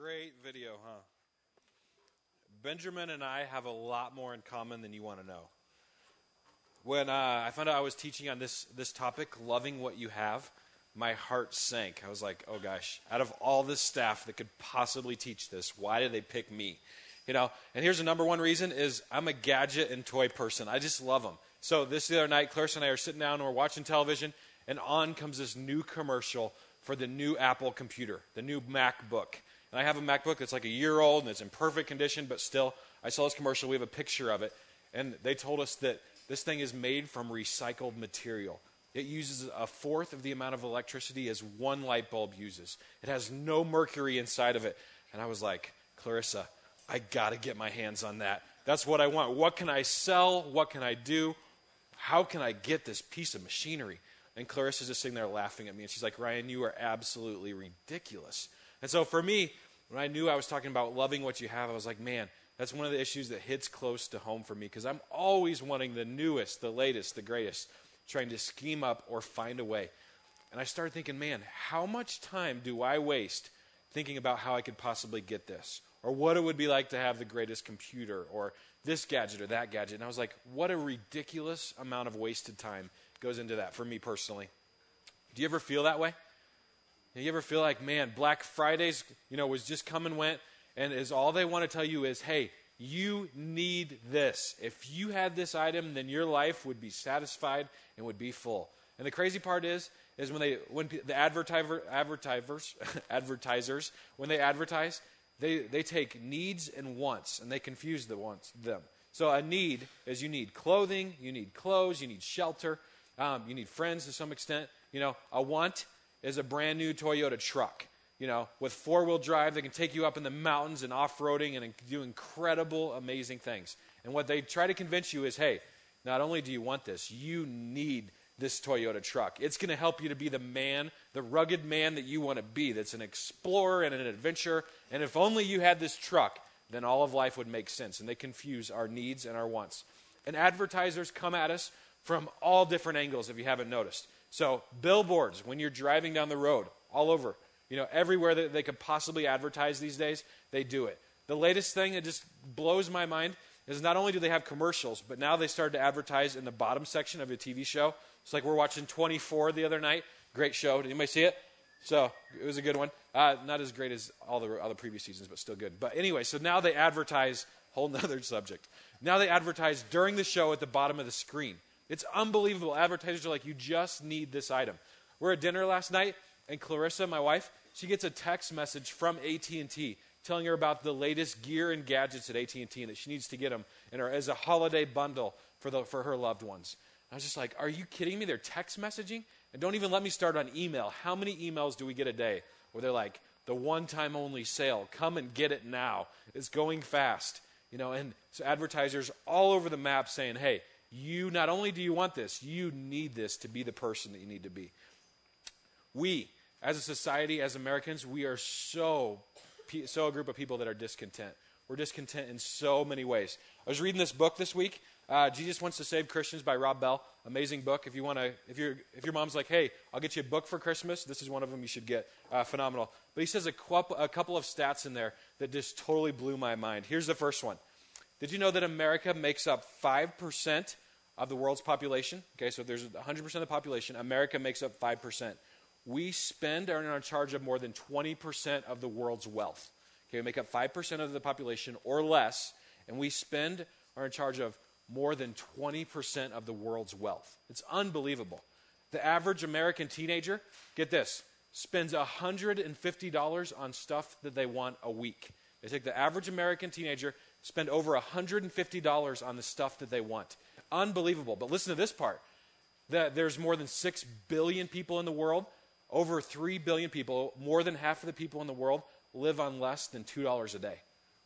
Great video, huh? Benjamin and I have a lot more in common than you want to know. When uh, I found out I was teaching on this, this topic, loving what you have, my heart sank. I was like, oh gosh, out of all this staff that could possibly teach this, why did they pick me? You know, and here's the number one reason is I'm a gadget and toy person. I just love them. So this the other night, Clarissa and I are sitting down and we're watching television, and on comes this new commercial for the new Apple computer, the new MacBook. And I have a MacBook that's like a year old and it's in perfect condition, but still, I saw this commercial. We have a picture of it. And they told us that this thing is made from recycled material. It uses a fourth of the amount of electricity as one light bulb uses. It has no mercury inside of it. And I was like, Clarissa, I got to get my hands on that. That's what I want. What can I sell? What can I do? How can I get this piece of machinery? And Clarissa's just sitting there laughing at me. And she's like, Ryan, you are absolutely ridiculous. And so for me, when I knew I was talking about loving what you have, I was like, man, that's one of the issues that hits close to home for me because I'm always wanting the newest, the latest, the greatest, trying to scheme up or find a way. And I started thinking, man, how much time do I waste thinking about how I could possibly get this? Or what it would be like to have the greatest computer or this gadget or that gadget. And I was like, what a ridiculous amount of wasted time goes into that for me personally. Do you ever feel that way? You ever feel like, man, Black Fridays, you know, was just come and went, and is all they want to tell you is, hey, you need this. If you had this item, then your life would be satisfied and would be full. And the crazy part is, is when they, when the advertiser, advertisers, advertisers, when they advertise, they, they take needs and wants and they confuse the wants them. So a need is you need clothing, you need clothes, you need shelter, um, you need friends to some extent. You know, a want is a brand new Toyota truck. You know, with four wheel drive, they can take you up in the mountains and off roading and do incredible, amazing things. And what they try to convince you is hey, not only do you want this, you need this Toyota truck. It's going to help you to be the man, the rugged man that you want to be, that's an explorer and an adventurer. And if only you had this truck, then all of life would make sense. And they confuse our needs and our wants. And advertisers come at us from all different angles, if you haven't noticed. So, billboards, when you're driving down the road, all over, you know, everywhere that they could possibly advertise these days, they do it. The latest thing that just blows my mind is not only do they have commercials, but now they started to advertise in the bottom section of a TV show. It's like we're watching 24 the other night. Great show. Did anybody see it? So it was a good one. Uh, not as great as all the other previous seasons, but still good. But anyway, so now they advertise, whole nother subject. Now they advertise during the show at the bottom of the screen. It's unbelievable. Advertisers are like, you just need this item. We're at dinner last night, and Clarissa, my wife, she gets a text message from AT&T telling her about the latest gear and gadgets at AT&T and that she needs to get them her, as a holiday bundle for, the, for her loved ones. I was just like, are you kidding me? They're text messaging? And don't even let me start on email. How many emails do we get a day where they're like, the one time only sale, come and get it now. It's going fast. You know, and so advertisers all over the map saying, hey, you not only do you want this, you need this to be the person that you need to be. We, as a society, as Americans, we are so, so a group of people that are discontent. We're discontent in so many ways. I was reading this book this week, uh, Jesus Wants to Save Christians by Rob Bell. Amazing book. If you want to, if your if your mom's like, hey, I'll get you a book for Christmas, this is one of them you should get. Uh, phenomenal. But he says a, a couple of stats in there that just totally blew my mind. Here's the first one. Did you know that America makes up 5% of the world's population? Okay, so if there's 100% of the population, America makes up 5%. We spend are in charge of more than 20% of the world's wealth. Okay, we make up 5% of the population or less, and we spend are in charge of more than 20% of the world's wealth. It's unbelievable. The average American teenager, get this, spends $150 on stuff that they want a week. They take the average American teenager, spend over $150 on the stuff that they want. Unbelievable. But listen to this part that there's more than 6 billion people in the world, over 3 billion people, more than half of the people in the world live on less than $2 a day.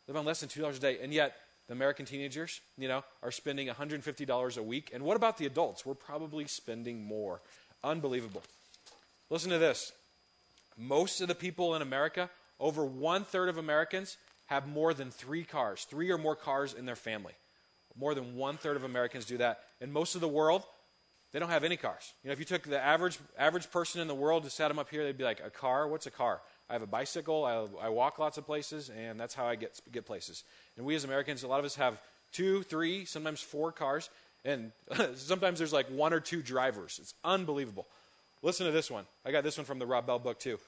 Live on less than $2 a day. And yet, the American teenagers, you know, are spending $150 a week. And what about the adults? We're probably spending more. Unbelievable. Listen to this. Most of the people in America, over one third of Americans, have more than three cars, three or more cars in their family. More than one third of Americans do that. And most of the world, they don't have any cars. You know, if you took the average average person in the world and sat them up here, they'd be like, a car? What's a car? I have a bicycle. I, I walk lots of places, and that's how I get get places. And we as Americans, a lot of us have two, three, sometimes four cars, and sometimes there's like one or two drivers. It's unbelievable. Listen to this one. I got this one from the Rob Bell book too.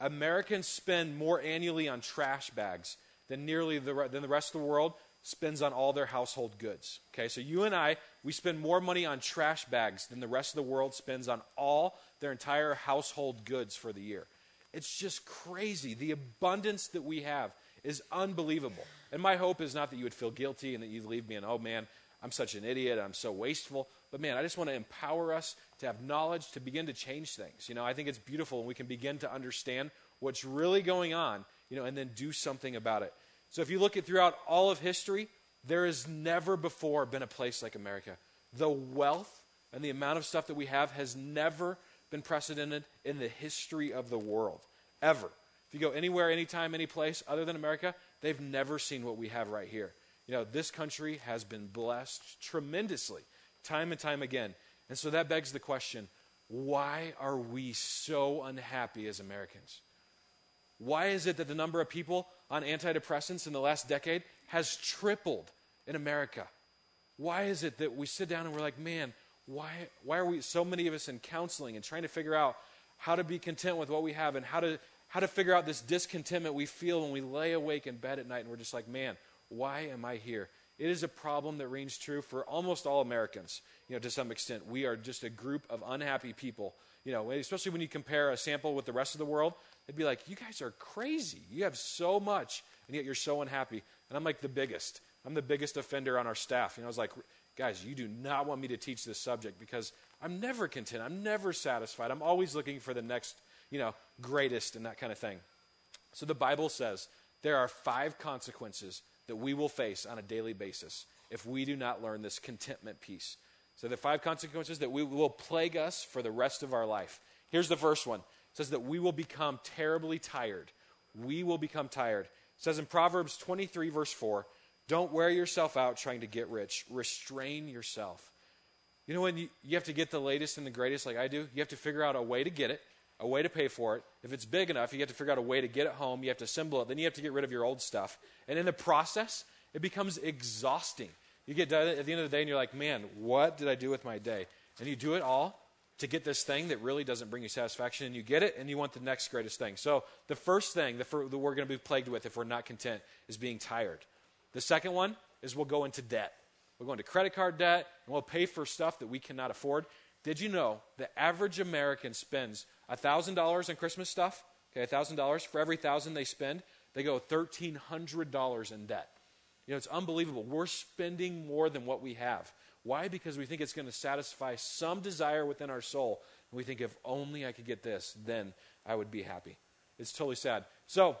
Americans spend more annually on trash bags than nearly the, than the rest of the world spends on all their household goods. Okay, so you and I, we spend more money on trash bags than the rest of the world spends on all their entire household goods for the year. It's just crazy. The abundance that we have is unbelievable. And my hope is not that you would feel guilty and that you'd leave me and, oh man, I'm such an idiot, I'm so wasteful. But man, I just want to empower us to have knowledge to begin to change things. You know, I think it's beautiful when we can begin to understand what's really going on, you know, and then do something about it. So if you look at throughout all of history, there has never before been a place like America. The wealth and the amount of stuff that we have has never been precedented in the history of the world, ever. If you go anywhere, anytime, any place other than America, they've never seen what we have right here. You know, this country has been blessed tremendously, time and time again. And so that begs the question why are we so unhappy as Americans? Why is it that the number of people on antidepressants in the last decade has tripled in America? Why is it that we sit down and we're like, man, why, why are we, so many of us in counseling and trying to figure out how to be content with what we have and how to, how to figure out this discontentment we feel when we lay awake in bed at night and we're just like, man, why am I here? It is a problem that rings true for almost all Americans, you know, to some extent. We are just a group of unhappy people, you know, especially when you compare a sample with the rest of the world. They'd be like, You guys are crazy. You have so much, and yet you're so unhappy. And I'm like the biggest. I'm the biggest offender on our staff. You know, I was like, Guys, you do not want me to teach this subject because I'm never content. I'm never satisfied. I'm always looking for the next, you know, greatest and that kind of thing. So the Bible says there are five consequences that we will face on a daily basis if we do not learn this contentment piece. So the five consequences that we will plague us for the rest of our life. Here's the first one says that we will become terribly tired. We will become tired. It says in Proverbs 23, verse 4, don't wear yourself out trying to get rich. Restrain yourself. You know, when you, you have to get the latest and the greatest, like I do, you have to figure out a way to get it, a way to pay for it. If it's big enough, you have to figure out a way to get it home. You have to assemble it. Then you have to get rid of your old stuff. And in the process, it becomes exhausting. You get done at the end of the day and you're like, man, what did I do with my day? And you do it all to get this thing that really doesn't bring you satisfaction, and you get it, and you want the next greatest thing. So, the first thing that, that we're going to be plagued with if we're not content is being tired. The second one is we'll go into debt. We'll go into credit card debt, and we'll pay for stuff that we cannot afford. Did you know the average American spends $1,000 on Christmas stuff? Okay, $1,000. For every 1000 they spend, they go $1,300 in debt. You know, it's unbelievable. We're spending more than what we have. Why? Because we think it's going to satisfy some desire within our soul. And we think, if only I could get this, then I would be happy. It's totally sad. So,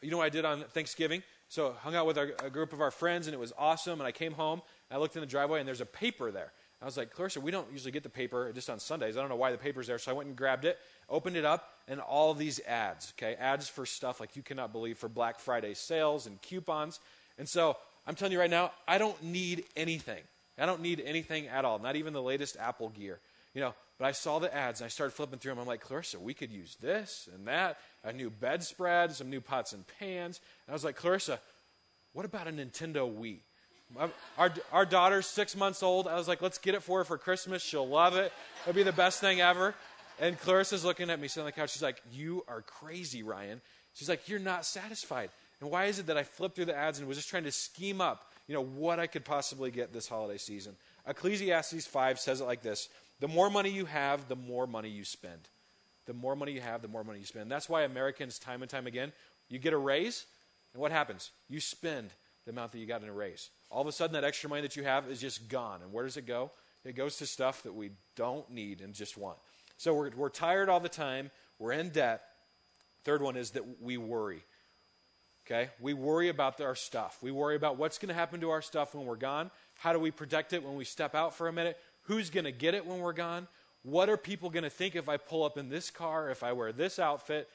you know what I did on Thanksgiving? So, hung out with our, a group of our friends, and it was awesome. And I came home, I looked in the driveway, and there's a paper there. I was like, Clarissa, we don't usually get the paper just on Sundays. I don't know why the paper's there. So I went and grabbed it, opened it up, and all these ads, okay? Ads for stuff like you cannot believe for Black Friday sales and coupons. And so I'm telling you right now, I don't need anything. I don't need anything at all, not even the latest Apple gear. You know, but I saw the ads and I started flipping through them. I'm like, Clarissa, we could use this and that, a new bedspread, some new pots and pans. And I was like, Clarissa, what about a Nintendo Wii? Our, our daughter's six months old. I was like, let's get it for her for Christmas. She'll love it. It'll be the best thing ever. And Clarissa's looking at me sitting on the couch. She's like, You are crazy, Ryan. She's like, You're not satisfied. And why is it that I flipped through the ads and was just trying to scheme up you know, what I could possibly get this holiday season. Ecclesiastes 5 says it like this The more money you have, the more money you spend. The more money you have, the more money you spend. That's why Americans, time and time again, you get a raise, and what happens? You spend the amount that you got in a raise. All of a sudden, that extra money that you have is just gone. And where does it go? It goes to stuff that we don't need and just want. So we're, we're tired all the time. We're in debt. Third one is that we worry. Okay? We worry about our stuff. We worry about what's going to happen to our stuff when we're gone. How do we protect it when we step out for a minute? Who's going to get it when we're gone? What are people going to think if I pull up in this car, if I wear this outfit?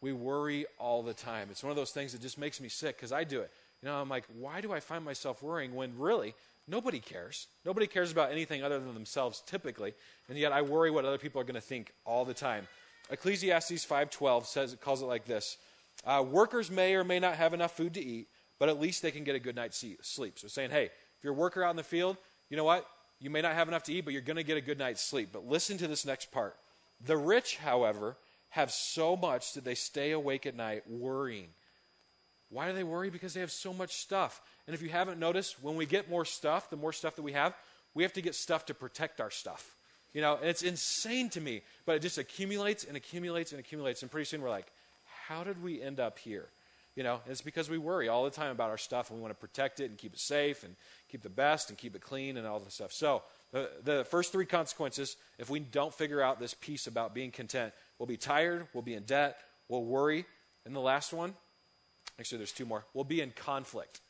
We worry all the time. It's one of those things that just makes me sick because I do it. You know, I'm like, why do I find myself worrying when really nobody cares? Nobody cares about anything other than themselves typically. And yet I worry what other people are going to think all the time. Ecclesiastes 5:12 says it calls it like this: uh, Workers may or may not have enough food to eat, but at least they can get a good night's sleep. So saying, hey, if you're a worker out in the field, you know what? You may not have enough to eat, but you're going to get a good night's sleep. But listen to this next part. The rich, however, have so much that they stay awake at night worrying. Why do they worry? Because they have so much stuff. And if you haven't noticed, when we get more stuff, the more stuff that we have, we have to get stuff to protect our stuff. You know, and it's insane to me, but it just accumulates and accumulates and accumulates. And pretty soon we're like, how did we end up here? You know, it's because we worry all the time about our stuff and we want to protect it and keep it safe and keep the best and keep it clean and all this stuff. So, the, the first three consequences, if we don't figure out this piece about being content, we'll be tired, we'll be in debt, we'll worry. And the last one, actually, there's two more, we'll be in conflict.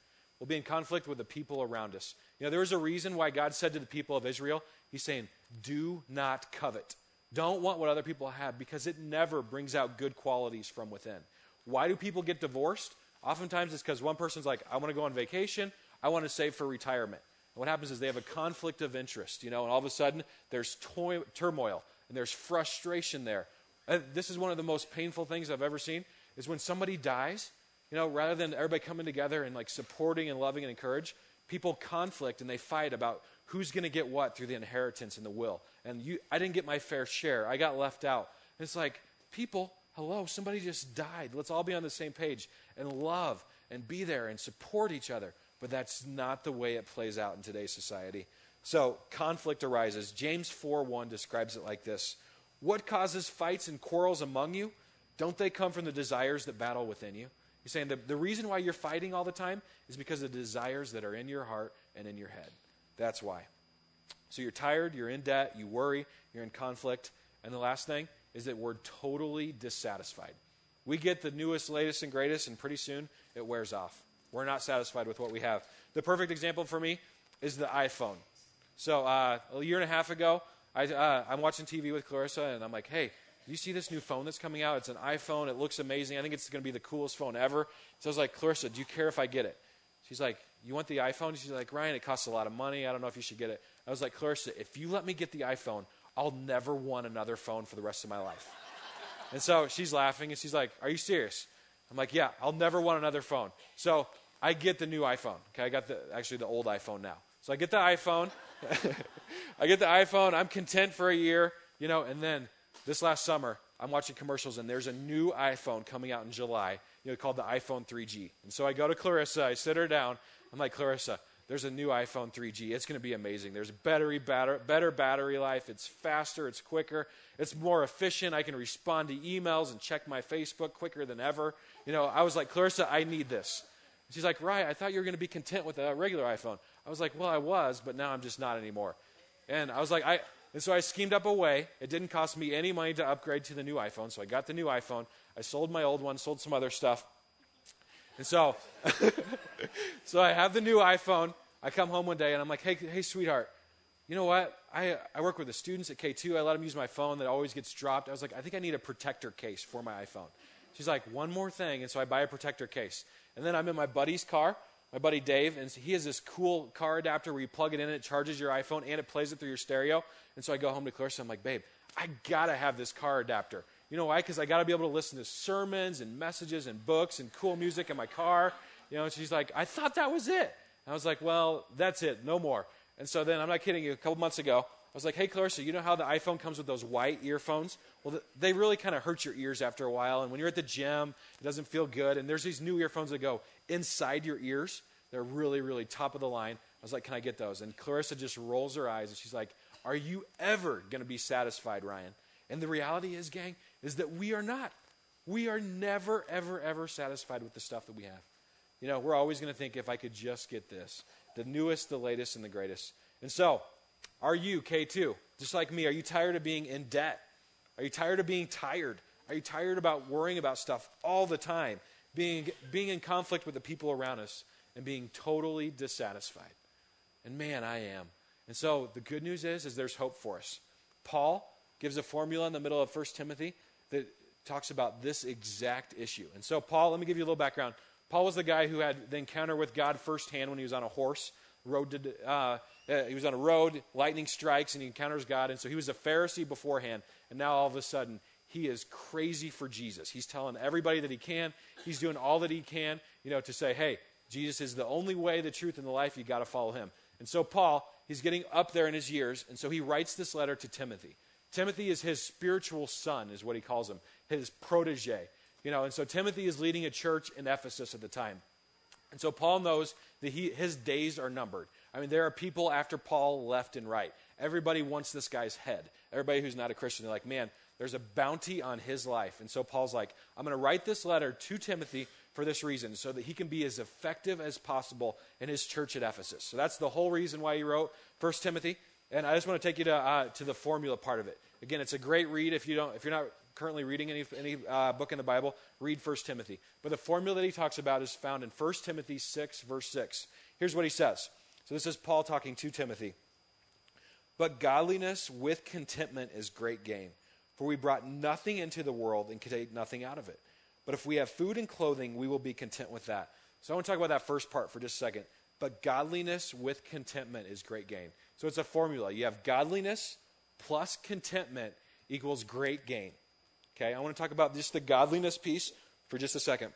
We'll be in conflict with the people around us. You know, there was a reason why God said to the people of Israel, He's saying, do not covet. Don't want what other people have because it never brings out good qualities from within. Why do people get divorced? Oftentimes it's because one person's like, I want to go on vacation, I want to save for retirement. And what happens is they have a conflict of interest, you know, and all of a sudden there's to- turmoil and there's frustration there. And this is one of the most painful things I've ever seen is when somebody dies, you know, rather than everybody coming together and like supporting and loving and encourage, people conflict and they fight about who's going to get what through the inheritance and the will. And you, I didn't get my fair share. I got left out. It's like, people, hello, somebody just died. Let's all be on the same page and love and be there and support each other. But that's not the way it plays out in today's society. So conflict arises. James 4 1 describes it like this What causes fights and quarrels among you? Don't they come from the desires that battle within you? He's saying the, the reason why you're fighting all the time is because of the desires that are in your heart and in your head. That's why. So you're tired, you're in debt, you worry, you're in conflict. And the last thing is that we're totally dissatisfied. We get the newest, latest, and greatest, and pretty soon it wears off. We're not satisfied with what we have. The perfect example for me is the iPhone. So uh, a year and a half ago, I, uh, I'm watching TV with Clarissa, and I'm like, hey, you see this new phone that's coming out? It's an iPhone. It looks amazing. I think it's going to be the coolest phone ever. So I was like, Clarissa, do you care if I get it? She's like, you want the iPhone? She's like, Ryan, it costs a lot of money. I don't know if you should get it. I was like, Clarissa, if you let me get the iPhone, I'll never want another phone for the rest of my life. and so she's laughing and she's like, Are you serious? I'm like, Yeah, I'll never want another phone. So I get the new iPhone. Okay, I got the actually the old iPhone now. So I get the iPhone. I get the iPhone. I'm content for a year, you know, and then this last summer, I'm watching commercials and there's a new iPhone coming out in July, you know, called the iPhone 3G. And so I go to Clarissa, I sit her down. I'm like, Clarissa, there's a new iPhone 3G. It's going to be amazing. There's battery, batter, better battery life. It's faster. It's quicker. It's more efficient. I can respond to emails and check my Facebook quicker than ever. You know, I was like, Clarissa, I need this. She's like, right, I thought you were going to be content with a regular iPhone. I was like, well, I was, but now I'm just not anymore. And I was like, I, and so I schemed up a way. It didn't cost me any money to upgrade to the new iPhone. So I got the new iPhone. I sold my old one, sold some other stuff. And so, so I have the new iPhone. I come home one day and I'm like, hey, hey, sweetheart, you know what? I, I work with the students at K2. I let them use my phone that always gets dropped. I was like, I think I need a protector case for my iPhone. She's like, one more thing. And so I buy a protector case. And then I'm in my buddy's car, my buddy Dave, and he has this cool car adapter where you plug it in and it charges your iPhone and it plays it through your stereo. And so I go home to Clarissa. I'm like, babe, I got to have this car adapter. You know why? Because I got to be able to listen to sermons and messages and books and cool music in my car. You know, she's like, I thought that was it. And I was like, well, that's it, no more. And so then, I'm not kidding you, a couple months ago, I was like, hey, Clarissa, you know how the iPhone comes with those white earphones? Well, they really kind of hurt your ears after a while. And when you're at the gym, it doesn't feel good. And there's these new earphones that go inside your ears. They're really, really top of the line. I was like, can I get those? And Clarissa just rolls her eyes and she's like, are you ever going to be satisfied, Ryan? And the reality is, gang, is that we are not. We are never, ever, ever satisfied with the stuff that we have. You know, we're always going to think if I could just get this the newest, the latest, and the greatest. And so, are you, K2, just like me, are you tired of being in debt? Are you tired of being tired? Are you tired about worrying about stuff all the time? Being, being in conflict with the people around us and being totally dissatisfied? And man, I am. And so the good news is, is there's hope for us. Paul gives a formula in the middle of 1 Timothy that talks about this exact issue. And so, Paul, let me give you a little background. Paul was the guy who had the encounter with God firsthand when he was on a horse. Road to, uh, uh, he was on a road, lightning strikes, and he encounters God. And so he was a Pharisee beforehand. And now all of a sudden, he is crazy for Jesus. He's telling everybody that he can. He's doing all that he can, you know, to say, hey, Jesus is the only way, the truth, and the life. You got to follow him. And so Paul, he's getting up there in his years, and so he writes this letter to Timothy. Timothy is his spiritual son, is what he calls him, his protege. You know, and so Timothy is leading a church in Ephesus at the time. And so Paul knows that he, his days are numbered. I mean, there are people after Paul left and right. Everybody wants this guy's head. Everybody who's not a Christian, they're like, man, there's a bounty on his life. And so Paul's like, I'm going to write this letter to Timothy for this reason, so that he can be as effective as possible in his church at Ephesus. So that's the whole reason why he wrote First Timothy. And I just want to take you to, uh, to the formula part of it. Again, it's a great read. If, you don't, if you're not currently reading any, any uh, book in the Bible, read First Timothy. But the formula that he talks about is found in First Timothy 6, verse 6. Here's what he says. So this is Paul talking to Timothy. But godliness with contentment is great gain. For we brought nothing into the world and could take nothing out of it. But if we have food and clothing, we will be content with that. So I want to talk about that first part for just a second. But godliness with contentment is great gain. So it's a formula. You have godliness plus contentment equals great gain. Okay, I want to talk about just the godliness piece for just a second.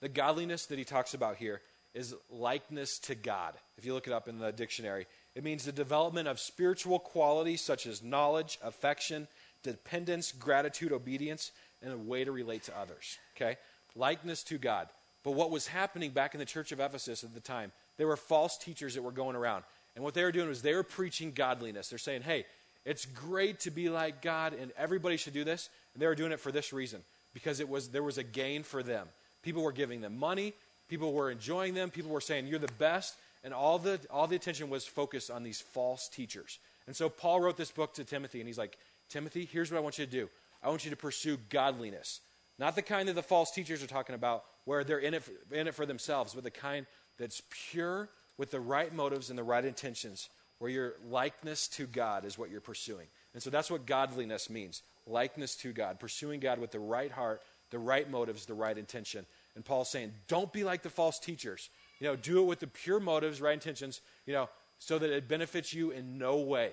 The godliness that he talks about here is likeness to God. If you look it up in the dictionary, it means the development of spiritual qualities such as knowledge, affection, dependence, gratitude, obedience, and a way to relate to others. Okay? Likeness to God. But what was happening back in the church of Ephesus at the time, there were false teachers that were going around. And what they were doing was they were preaching godliness. They're saying, hey, it's great to be like God, and everybody should do this. And they were doing it for this reason because it was, there was a gain for them. People were giving them money, people were enjoying them, people were saying, you're the best. And all the, all the attention was focused on these false teachers. And so Paul wrote this book to Timothy, and he's like, Timothy, here's what I want you to do. I want you to pursue godliness. Not the kind that the false teachers are talking about, where they're in it, for, in it for themselves, but the kind that's pure with the right motives and the right intentions, where your likeness to God is what you're pursuing. And so that's what godliness means likeness to God, pursuing God with the right heart, the right motives, the right intention. And Paul's saying, don't be like the false teachers. You know, do it with the pure motives, right intentions, you know, so that it benefits you in no way.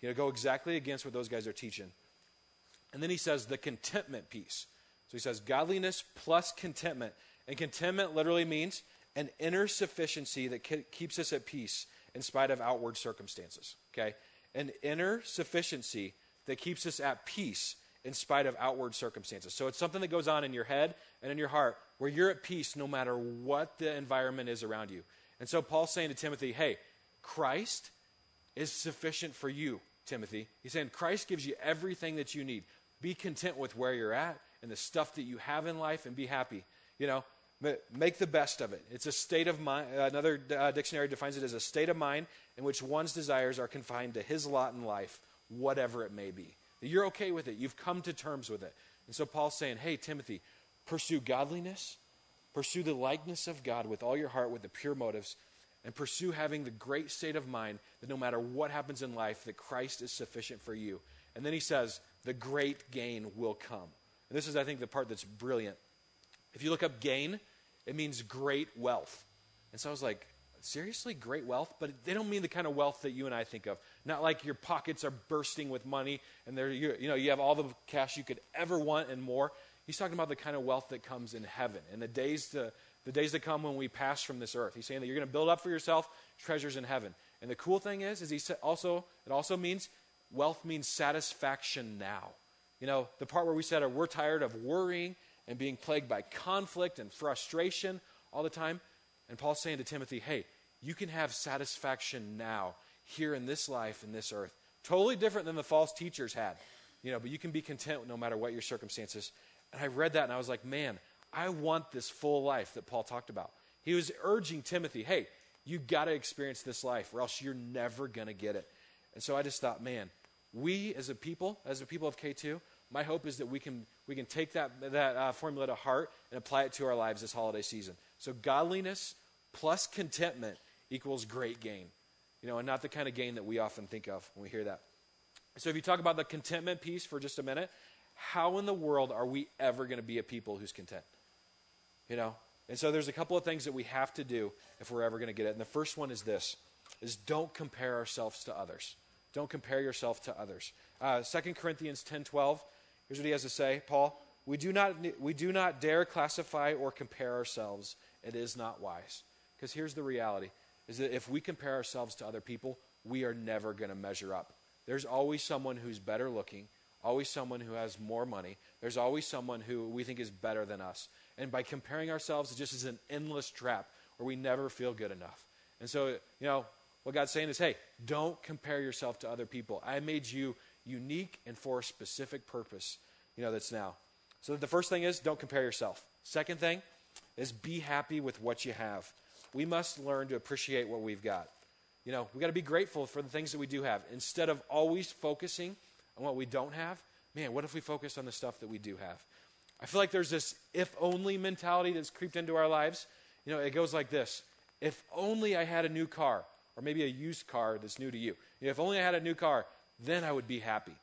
You know, go exactly against what those guys are teaching. And then he says the contentment piece. So he says godliness plus contentment. And contentment literally means an inner sufficiency that keeps us at peace in spite of outward circumstances. Okay? An inner sufficiency that keeps us at peace in spite of outward circumstances. So it's something that goes on in your head and in your heart where you're at peace no matter what the environment is around you. And so Paul's saying to Timothy, hey, Christ is sufficient for you, Timothy. He's saying Christ gives you everything that you need. Be content with where you're at and the stuff that you have in life and be happy. You know, make the best of it. It's a state of mind. Another uh, dictionary defines it as a state of mind in which one's desires are confined to his lot in life, whatever it may be. You're okay with it. You've come to terms with it. And so Paul's saying, hey, Timothy, pursue godliness, pursue the likeness of God with all your heart, with the pure motives, and pursue having the great state of mind that no matter what happens in life, that Christ is sufficient for you. And then he says, the great gain will come. And this is, I think, the part that's brilliant. If you look up gain, it means great wealth. And so I was like, seriously, great wealth? But they don't mean the kind of wealth that you and I think of. Not like your pockets are bursting with money and there you, know you have all the cash you could ever want and more. He's talking about the kind of wealth that comes in heaven and the days to the days that come when we pass from this earth. He's saying that you're going to build up for yourself treasures in heaven. And the cool thing is, is he also it also means wealth means satisfaction now. You know, the part where we said oh, we're tired of worrying and being plagued by conflict and frustration all the time. And Paul's saying to Timothy, hey, you can have satisfaction now, here in this life, in this earth. Totally different than the false teachers had. You know, but you can be content no matter what your circumstances. And I read that and I was like, man, I want this full life that Paul talked about. He was urging Timothy, hey, you got to experience this life or else you're never going to get it. And so I just thought, man, we as a people, as a people of K2, my hope is that we can, we can take that, that uh, formula to heart and apply it to our lives this holiday season. So godliness plus contentment equals great gain. You know, and not the kind of gain that we often think of when we hear that. So if you talk about the contentment piece for just a minute, how in the world are we ever going to be a people who's content? You know? And so there's a couple of things that we have to do if we're ever going to get it. And the first one is this is don't compare ourselves to others. Don't compare yourself to others. Uh, 2 Corinthians 10 12, Here's what he has to say, Paul. We do not, we do not dare classify or compare ourselves. It is not wise. Because here's the reality is that if we compare ourselves to other people, we are never going to measure up. There's always someone who's better looking, always someone who has more money. There's always someone who we think is better than us. And by comparing ourselves, it just is an endless trap where we never feel good enough. And so, you know, what God's saying is, hey, don't compare yourself to other people. I made you unique and for a specific purpose, you know, that's now. So the first thing is don't compare yourself. Second thing is be happy with what you have. We must learn to appreciate what we've got. You know, we got to be grateful for the things that we do have. Instead of always focusing on what we don't have, man, what if we focus on the stuff that we do have? I feel like there's this if only mentality that's creeped into our lives. You know, it goes like this If only I had a new car, or maybe a used car that's new to you. if only I had a new car, then I would be happy.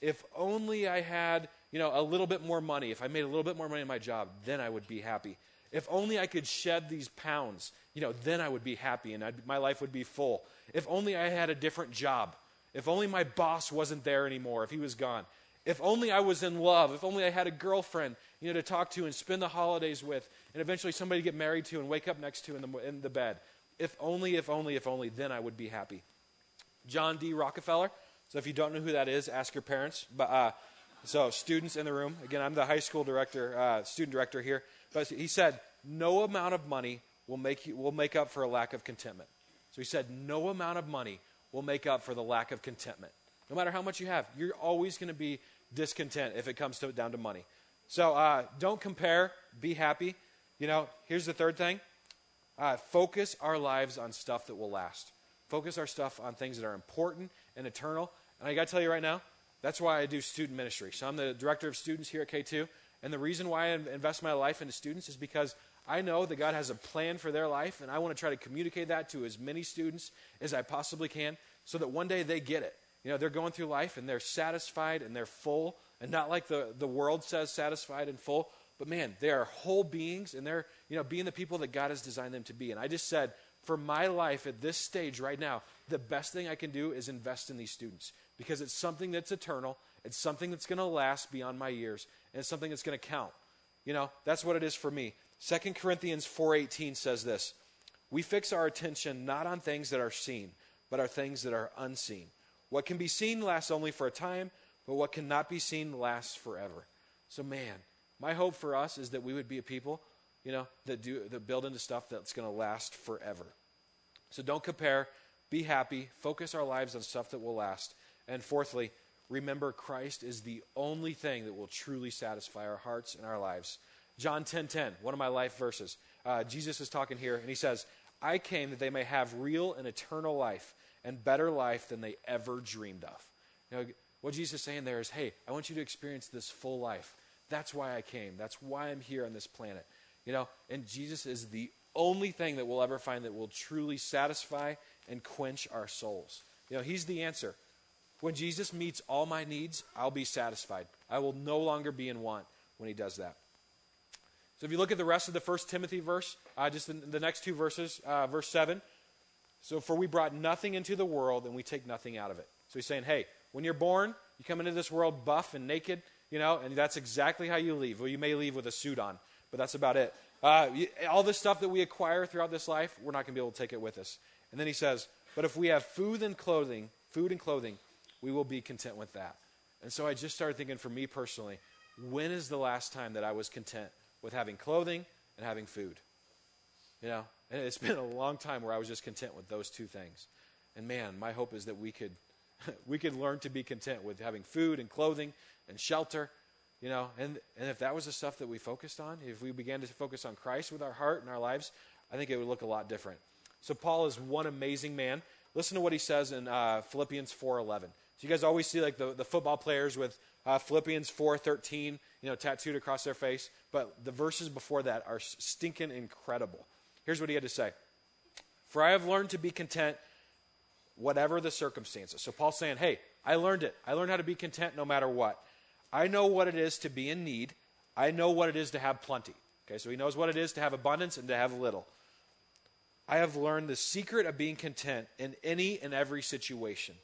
If only I had, you know, a little bit more money, if I made a little bit more money in my job, then I would be happy. If only I could shed these pounds, you know, then I would be happy and I'd, my life would be full. If only I had a different job. If only my boss wasn't there anymore, if he was gone. If only I was in love. If only I had a girlfriend, you know, to talk to and spend the holidays with, and eventually somebody to get married to and wake up next to in the, in the bed. If only, if only, if only, then I would be happy. John D. Rockefeller. So if you don't know who that is, ask your parents. But uh, so students in the room. Again, I'm the high school director, uh, student director here. But he said, no amount of money will make you will make up for a lack of contentment. So he said, no amount of money will make up for the lack of contentment. No matter how much you have, you're always going to be discontent if it comes to, down to money. So uh, don't compare. Be happy. You know, here's the third thing. Uh, focus our lives on stuff that will last. Focus our stuff on things that are important and eternal. And I got to tell you right now, that's why I do student ministry. So I'm the director of students here at K2. And the reason why I invest my life into students is because I know that God has a plan for their life, and I want to try to communicate that to as many students as I possibly can so that one day they get it. You know, they're going through life and they're satisfied and they're full, and not like the, the world says satisfied and full, but man, they are whole beings and they're, you know, being the people that God has designed them to be. And I just said, for my life at this stage right now, the best thing I can do is invest in these students because it's something that's eternal, it's something that's going to last beyond my years, and it's something that's going to count. You know, that's what it is for me. 2 Corinthians 4:18 says this, "We fix our attention not on things that are seen, but on things that are unseen. What can be seen lasts only for a time, but what cannot be seen lasts forever." So man, my hope for us is that we would be a people, you know, that do that build into stuff that's going to last forever. So don't compare, be happy, focus our lives on stuff that will last. And fourthly, remember Christ is the only thing that will truly satisfy our hearts and our lives. John 10:10, 10, 10, one of my life verses. Uh, Jesus is talking here, and he says, "I came that they may have real and eternal life, and better life than they ever dreamed of." You know, what Jesus is saying there is, "Hey, I want you to experience this full life. That's why I came. That's why I'm here on this planet." You know, and Jesus is the only thing that we'll ever find that will truly satisfy and quench our souls. You know, He's the answer. When Jesus meets all my needs, I'll be satisfied. I will no longer be in want when He does that. So if you look at the rest of the first Timothy verse, uh, just the, the, next two verses, uh, verse 7. So, for we brought nothing into the world and we take nothing out of it. So he's saying, hey, when you're born, you come into this world buff and naked, you know, and that's exactly how you leave. Well, you may leave with a suit on, but that's about it. Uh, all this stuff that we acquire throughout this life, we're not going to be able to take it with us. And then he says, but if we have food and clothing, food and clothing, we will be content with that. And so I just started thinking for me personally, when is the last time that I was content with having clothing and having food. You know, and it's been a long time where I was just content with those two things. And man, my hope is that we could we could learn to be content with having food and clothing and shelter. You know, and and if that was the stuff that we focused on, if we began to focus on Christ with our heart and our lives, I think it would look a lot different. So Paul is one amazing man. Listen to what he says in uh, Philippians 4:11. So you guys always see like the, the football players with uh, Philippians 4:13, you know, tattooed across their face. But the verses before that are stinking incredible. Here's what he had to say: "For I have learned to be content, whatever the circumstances." So Paul's saying, "Hey, I learned it. I learned how to be content no matter what. I know what it is to be in need. I know what it is to have plenty." Okay, so he knows what it is to have abundance and to have little. I have learned the secret of being content in any and every situation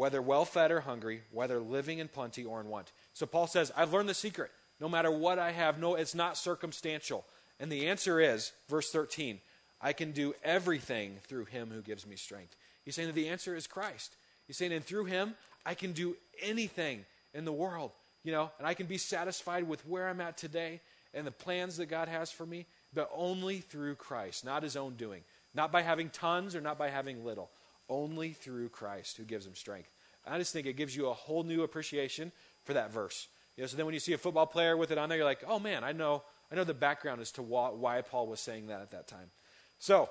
whether well fed or hungry, whether living in plenty or in want. So Paul says, I've learned the secret. No matter what I have, no, it's not circumstantial. And the answer is, verse 13, I can do everything through him who gives me strength. He's saying that the answer is Christ. He's saying, and through him, I can do anything in the world, you know, and I can be satisfied with where I'm at today and the plans that God has for me, but only through Christ, not his own doing. Not by having tons or not by having little, only through Christ who gives him strength. I just think it gives you a whole new appreciation for that verse. You know, so then when you see a football player with it on there, you're like, oh man, I know, I know the background as to why Paul was saying that at that time. So,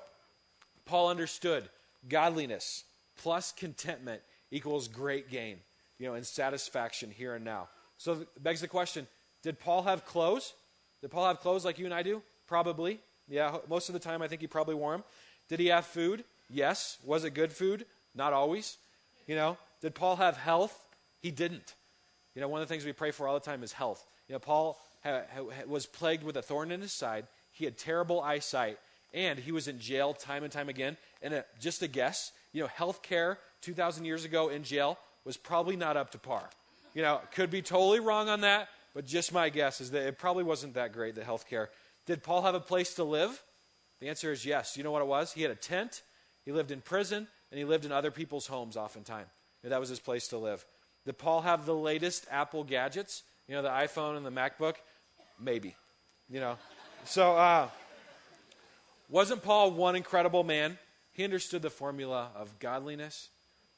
Paul understood godliness plus contentment equals great gain, you know, and satisfaction here and now. So it begs the question, did Paul have clothes? Did Paul have clothes like you and I do? Probably. Yeah, most of the time I think he probably wore them. Did he have food? Yes. Was it good food? Not always. You know, did Paul have health? He didn't. You know, one of the things we pray for all the time is health. You know, Paul ha- ha- was plagued with a thorn in his side. He had terrible eyesight, and he was in jail time and time again. And a, just a guess, you know, health care 2,000 years ago in jail was probably not up to par. You know, could be totally wrong on that, but just my guess is that it probably wasn't that great, the health care. Did Paul have a place to live? The answer is yes. You know what it was? He had a tent, he lived in prison, and he lived in other people's homes oftentimes. That was his place to live. Did Paul have the latest Apple gadgets? You know, the iPhone and the MacBook? Maybe. You know. So, uh, wasn't Paul one incredible man? He understood the formula of godliness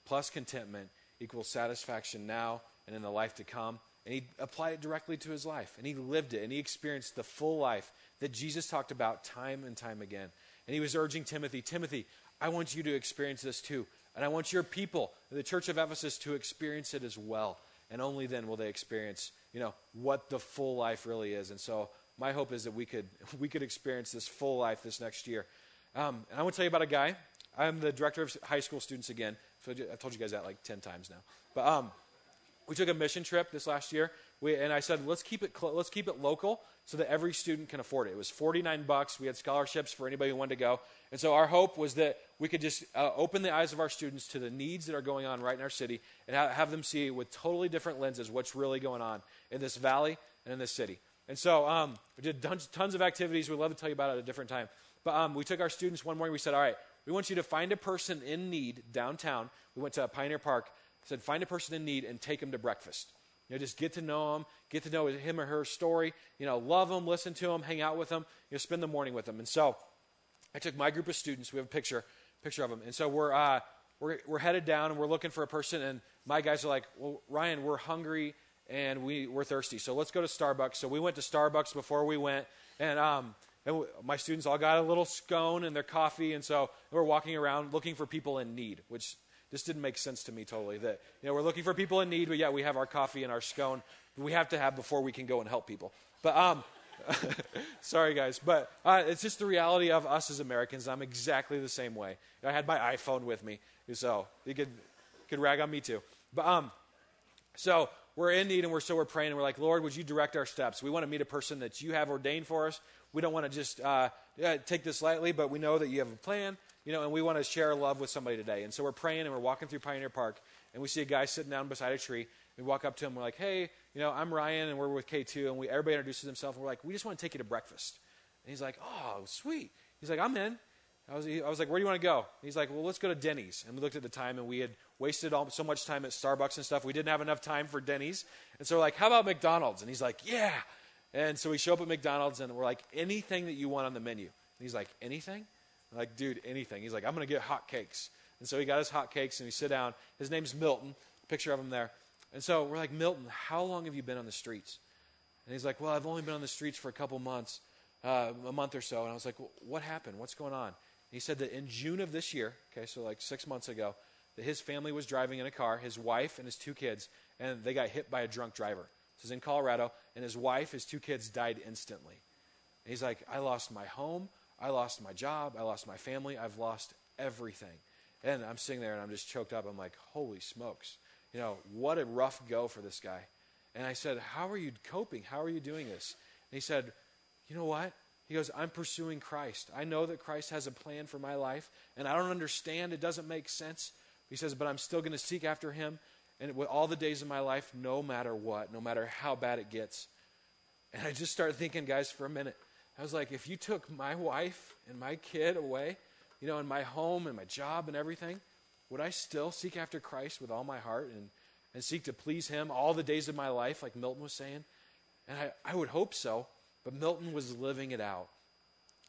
plus contentment equals satisfaction now and in the life to come. And he applied it directly to his life. And he lived it. And he experienced the full life that Jesus talked about time and time again. And he was urging Timothy Timothy, I want you to experience this too. And I want your people, the church of Ephesus, to experience it as well. And only then will they experience, you know, what the full life really is. And so my hope is that we could, we could experience this full life this next year. Um, and I want to tell you about a guy. I'm the director of high school students again. So I've told you guys that like 10 times now. But um, we took a mission trip this last year. We, and I said, let's keep, it cl- let's keep it local so that every student can afford it. It was 49 bucks. We had scholarships for anybody who wanted to go. And so our hope was that we could just uh, open the eyes of our students to the needs that are going on right in our city and ha- have them see with totally different lenses what's really going on in this valley and in this city. And so um, we did tons, tons, of activities. We'd love to tell you about it at a different time. But um, we took our students one morning. We said, all right, we want you to find a person in need downtown. We went to Pioneer Park. Said, find a person in need and take them to breakfast. You know, just get to know them, get to know him or her story. You know, love them, listen to them, hang out with them. You know, spend the morning with them. And so I took my group of students. We have a picture, picture of them. And so we're, uh, we're, we're headed down and we're looking for a person. And my guys are like, well, Ryan, we're hungry and we, we're thirsty. So let's go to Starbucks. So we went to Starbucks before we went. And, um, and my students all got a little scone and their coffee. And so we're walking around looking for people in need, which this didn't make sense to me totally. That, you know, we're looking for people in need, but yeah, we have our coffee and our scone. We have to have before we can go and help people. But, um, Sorry, guys, but uh, it's just the reality of us as Americans. I'm exactly the same way. I had my iPhone with me, so you could could rag on me too. But um, so we're in need, and we're so we're praying, and we're like, Lord, would you direct our steps? We want to meet a person that you have ordained for us. We don't want to just uh, take this lightly, but we know that you have a plan, you know, and we want to share love with somebody today. And so we're praying, and we're walking through Pioneer Park, and we see a guy sitting down beside a tree. We walk up to him, we're like, Hey, you know, I'm Ryan and we're with K2 and we, everybody introduces themselves and we're like, we just want to take you to breakfast. And he's like, oh, sweet. He's like, I'm in. I was, I was like, where do you want to go? And he's like, well, let's go to Denny's. And we looked at the time and we had wasted all, so much time at Starbucks and stuff. We didn't have enough time for Denny's. And so we're like, how about McDonald's? And he's like, yeah. And so we show up at McDonald's and we're like, anything that you want on the menu. And he's like, anything? Like, dude, anything. He's like, I'm going to get hot cakes. And so he got his hot cakes and we sit down. His name's Milton. Picture of him there. And so we're like, Milton, how long have you been on the streets? And he's like, Well, I've only been on the streets for a couple months, uh, a month or so. And I was like, well, What happened? What's going on? And he said that in June of this year, okay, so like six months ago, that his family was driving in a car, his wife and his two kids, and they got hit by a drunk driver. This is in Colorado, and his wife, his two kids died instantly. And he's like, I lost my home, I lost my job, I lost my family, I've lost everything. And I'm sitting there and I'm just choked up. I'm like, holy smokes you know, what a rough go for this guy. And I said, How are you coping? How are you doing this? And he said, You know what? He goes, I'm pursuing Christ. I know that Christ has a plan for my life, and I don't understand. It doesn't make sense. He says, But I'm still going to seek after him. and with all the days of my life, no matter what, no matter how bad it gets. And I just started thinking, guys, for a minute. I was like, if you took my wife and my kid away, you know, and my home and my job and everything, would I still seek after Christ with all my heart and, and seek to please Him all the days of my life, like Milton was saying? And I, I would hope so, but Milton was living it out.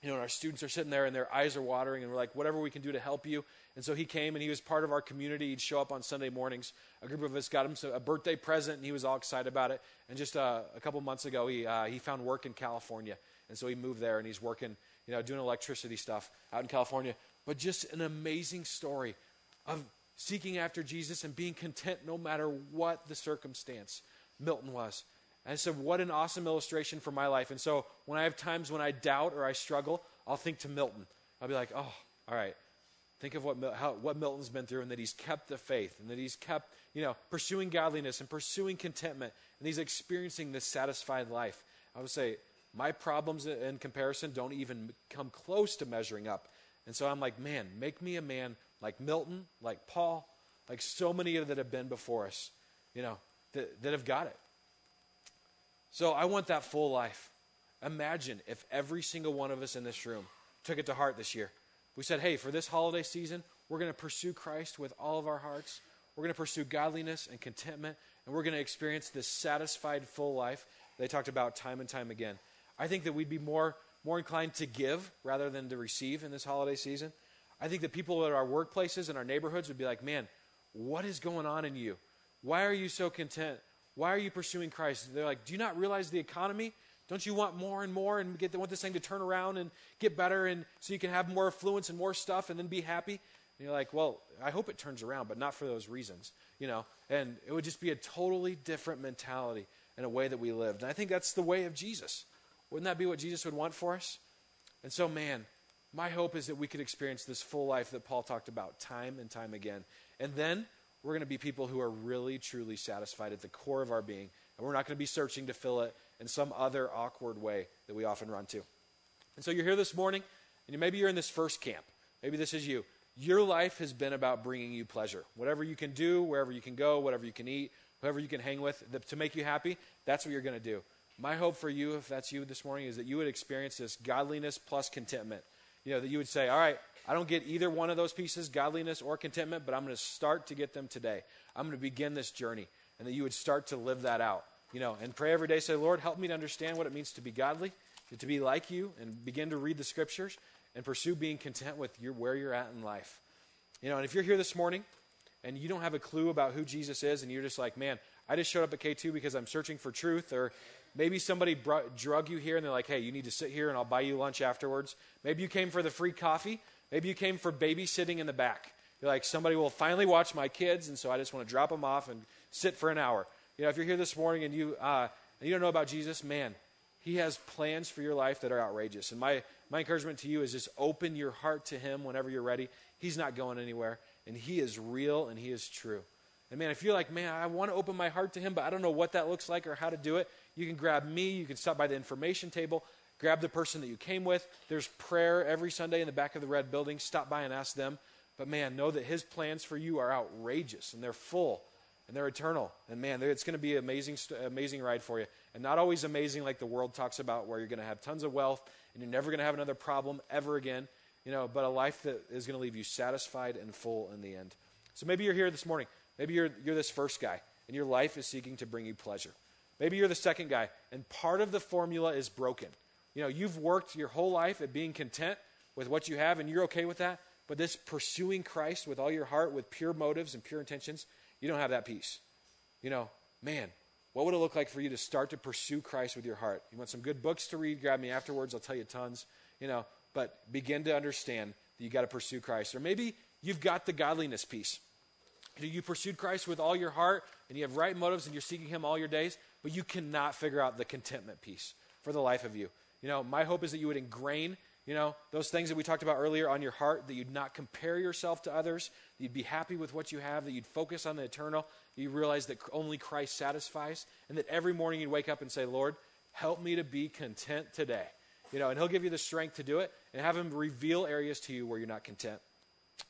You know, and our students are sitting there and their eyes are watering, and we're like, whatever we can do to help you. And so he came and he was part of our community. He'd show up on Sunday mornings. A group of us got him a birthday present, and he was all excited about it. And just uh, a couple months ago, he, uh, he found work in California. And so he moved there and he's working, you know, doing electricity stuff out in California. But just an amazing story of seeking after Jesus and being content no matter what the circumstance. Milton was. And so, what an awesome illustration for my life. And so, when I have times when I doubt or I struggle, I'll think to Milton. I'll be like, oh, all right. Think of what, how, what Milton's been through and that he's kept the faith and that he's kept, you know, pursuing godliness and pursuing contentment and he's experiencing this satisfied life. I would say, my problems in comparison don't even come close to measuring up. And so I'm like, man, make me a man like Milton, like Paul, like so many that have been before us, you know, that, that have got it. So I want that full life. Imagine if every single one of us in this room took it to heart this year. We said, hey, for this holiday season, we're going to pursue Christ with all of our hearts. We're going to pursue godliness and contentment, and we're going to experience this satisfied, full life they talked about time and time again. I think that we'd be more, more inclined to give rather than to receive in this holiday season. I think that people at our workplaces and our neighborhoods would be like, man, what is going on in you? Why are you so content? Why are you pursuing Christ? They're like, do you not realize the economy? Don't you want more and more and get want this thing to turn around and get better and so you can have more affluence and more stuff and then be happy? And you're like, well, I hope it turns around, but not for those reasons, you know. And it would just be a totally different mentality and a way that we lived. And I think that's the way of Jesus. Wouldn't that be what Jesus would want for us? And so, man, my hope is that we could experience this full life that Paul talked about time and time again. And then we're going to be people who are really, truly satisfied at the core of our being. And we're not going to be searching to fill it in some other awkward way that we often run to. And so you're here this morning, and maybe you're in this first camp. Maybe this is you. Your life has been about bringing you pleasure. Whatever you can do, wherever you can go, whatever you can eat, whoever you can hang with to make you happy, that's what you're going to do. My hope for you, if that's you this morning, is that you would experience this godliness plus contentment. You know, that you would say, all right, I don't get either one of those pieces, godliness or contentment, but I'm going to start to get them today. I'm going to begin this journey. And that you would start to live that out. You know, and pray every day, say, Lord, help me to understand what it means to be godly, to be like you, and begin to read the scriptures and pursue being content with your, where you're at in life. You know, and if you're here this morning and you don't have a clue about who Jesus is, and you're just like, man, I just showed up at K2 because I'm searching for truth, or Maybe somebody brought, drug you here and they're like, hey, you need to sit here and I'll buy you lunch afterwards. Maybe you came for the free coffee. Maybe you came for babysitting in the back. You're like, somebody will finally watch my kids, and so I just want to drop them off and sit for an hour. You know, if you're here this morning and you, uh, and you don't know about Jesus, man, he has plans for your life that are outrageous. And my, my encouragement to you is just open your heart to him whenever you're ready. He's not going anywhere, and he is real and he is true. And man, if you're like, man, I want to open my heart to him, but I don't know what that looks like or how to do it, you can grab me. You can stop by the information table, grab the person that you came with. There's prayer every Sunday in the back of the red building. Stop by and ask them. But man, know that his plans for you are outrageous and they're full and they're eternal. And man, it's going to be an amazing, amazing ride for you. And not always amazing like the world talks about, where you're going to have tons of wealth and you're never going to have another problem ever again. You know, but a life that is going to leave you satisfied and full in the end. So maybe you're here this morning. Maybe you're, you're this first guy, and your life is seeking to bring you pleasure. Maybe you're the second guy, and part of the formula is broken. You know, you've worked your whole life at being content with what you have, and you're okay with that. But this pursuing Christ with all your heart, with pure motives and pure intentions, you don't have that peace. You know, man, what would it look like for you to start to pursue Christ with your heart? You want some good books to read? Grab me afterwards. I'll tell you tons. You know, but begin to understand that you got to pursue Christ. Or maybe you've got the godliness piece. You pursued Christ with all your heart, and you have right motives, and you're seeking Him all your days but you cannot figure out the contentment piece for the life of you. You know, my hope is that you would ingrain, you know, those things that we talked about earlier on your heart, that you'd not compare yourself to others, that you'd be happy with what you have, that you'd focus on the eternal, you realize that only Christ satisfies, and that every morning you'd wake up and say, Lord, help me to be content today. You know, and he'll give you the strength to do it and have him reveal areas to you where you're not content.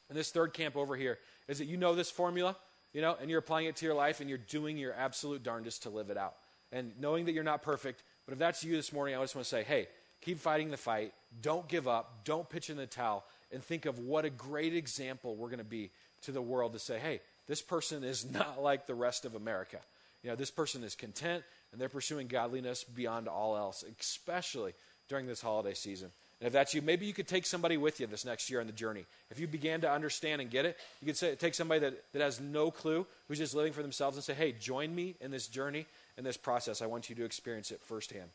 And this third camp over here is that you know this formula you know, and you're applying it to your life and you're doing your absolute darndest to live it out. And knowing that you're not perfect, but if that's you this morning, I just want to say, hey, keep fighting the fight. Don't give up. Don't pitch in the towel. And think of what a great example we're going to be to the world to say, hey, this person is not like the rest of America. You know, this person is content and they're pursuing godliness beyond all else, especially during this holiday season. And if that's you, maybe you could take somebody with you this next year on the journey. If you began to understand and get it, you could say, take somebody that, that has no clue, who's just living for themselves, and say, hey, join me in this journey, in this process. I want you to experience it firsthand.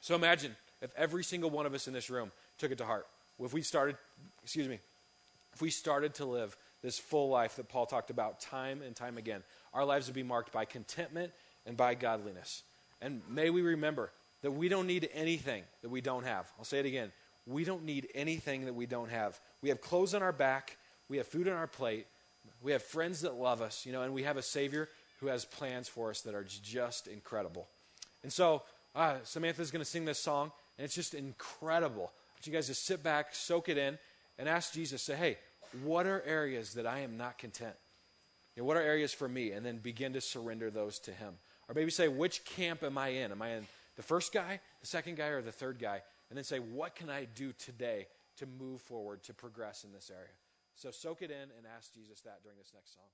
So imagine if every single one of us in this room took it to heart. If we started, excuse me, if we started to live this full life that Paul talked about time and time again, our lives would be marked by contentment and by godliness. And may we remember that we don't need anything that we don't have. I'll say it again. We don't need anything that we don't have. We have clothes on our back, we have food on our plate, we have friends that love us, you know, and we have a Savior who has plans for us that are just incredible. And so, uh, Samantha's going to sing this song, and it's just incredible. But you guys just sit back, soak it in, and ask Jesus, say, hey, what are areas that I am not content? You know, what are areas for me? And then begin to surrender those to Him. Or maybe say, which camp am I in? Am I in the first guy, the second guy, or the third guy, and then say, what can I do today to move forward, to progress in this area? So soak it in and ask Jesus that during this next song.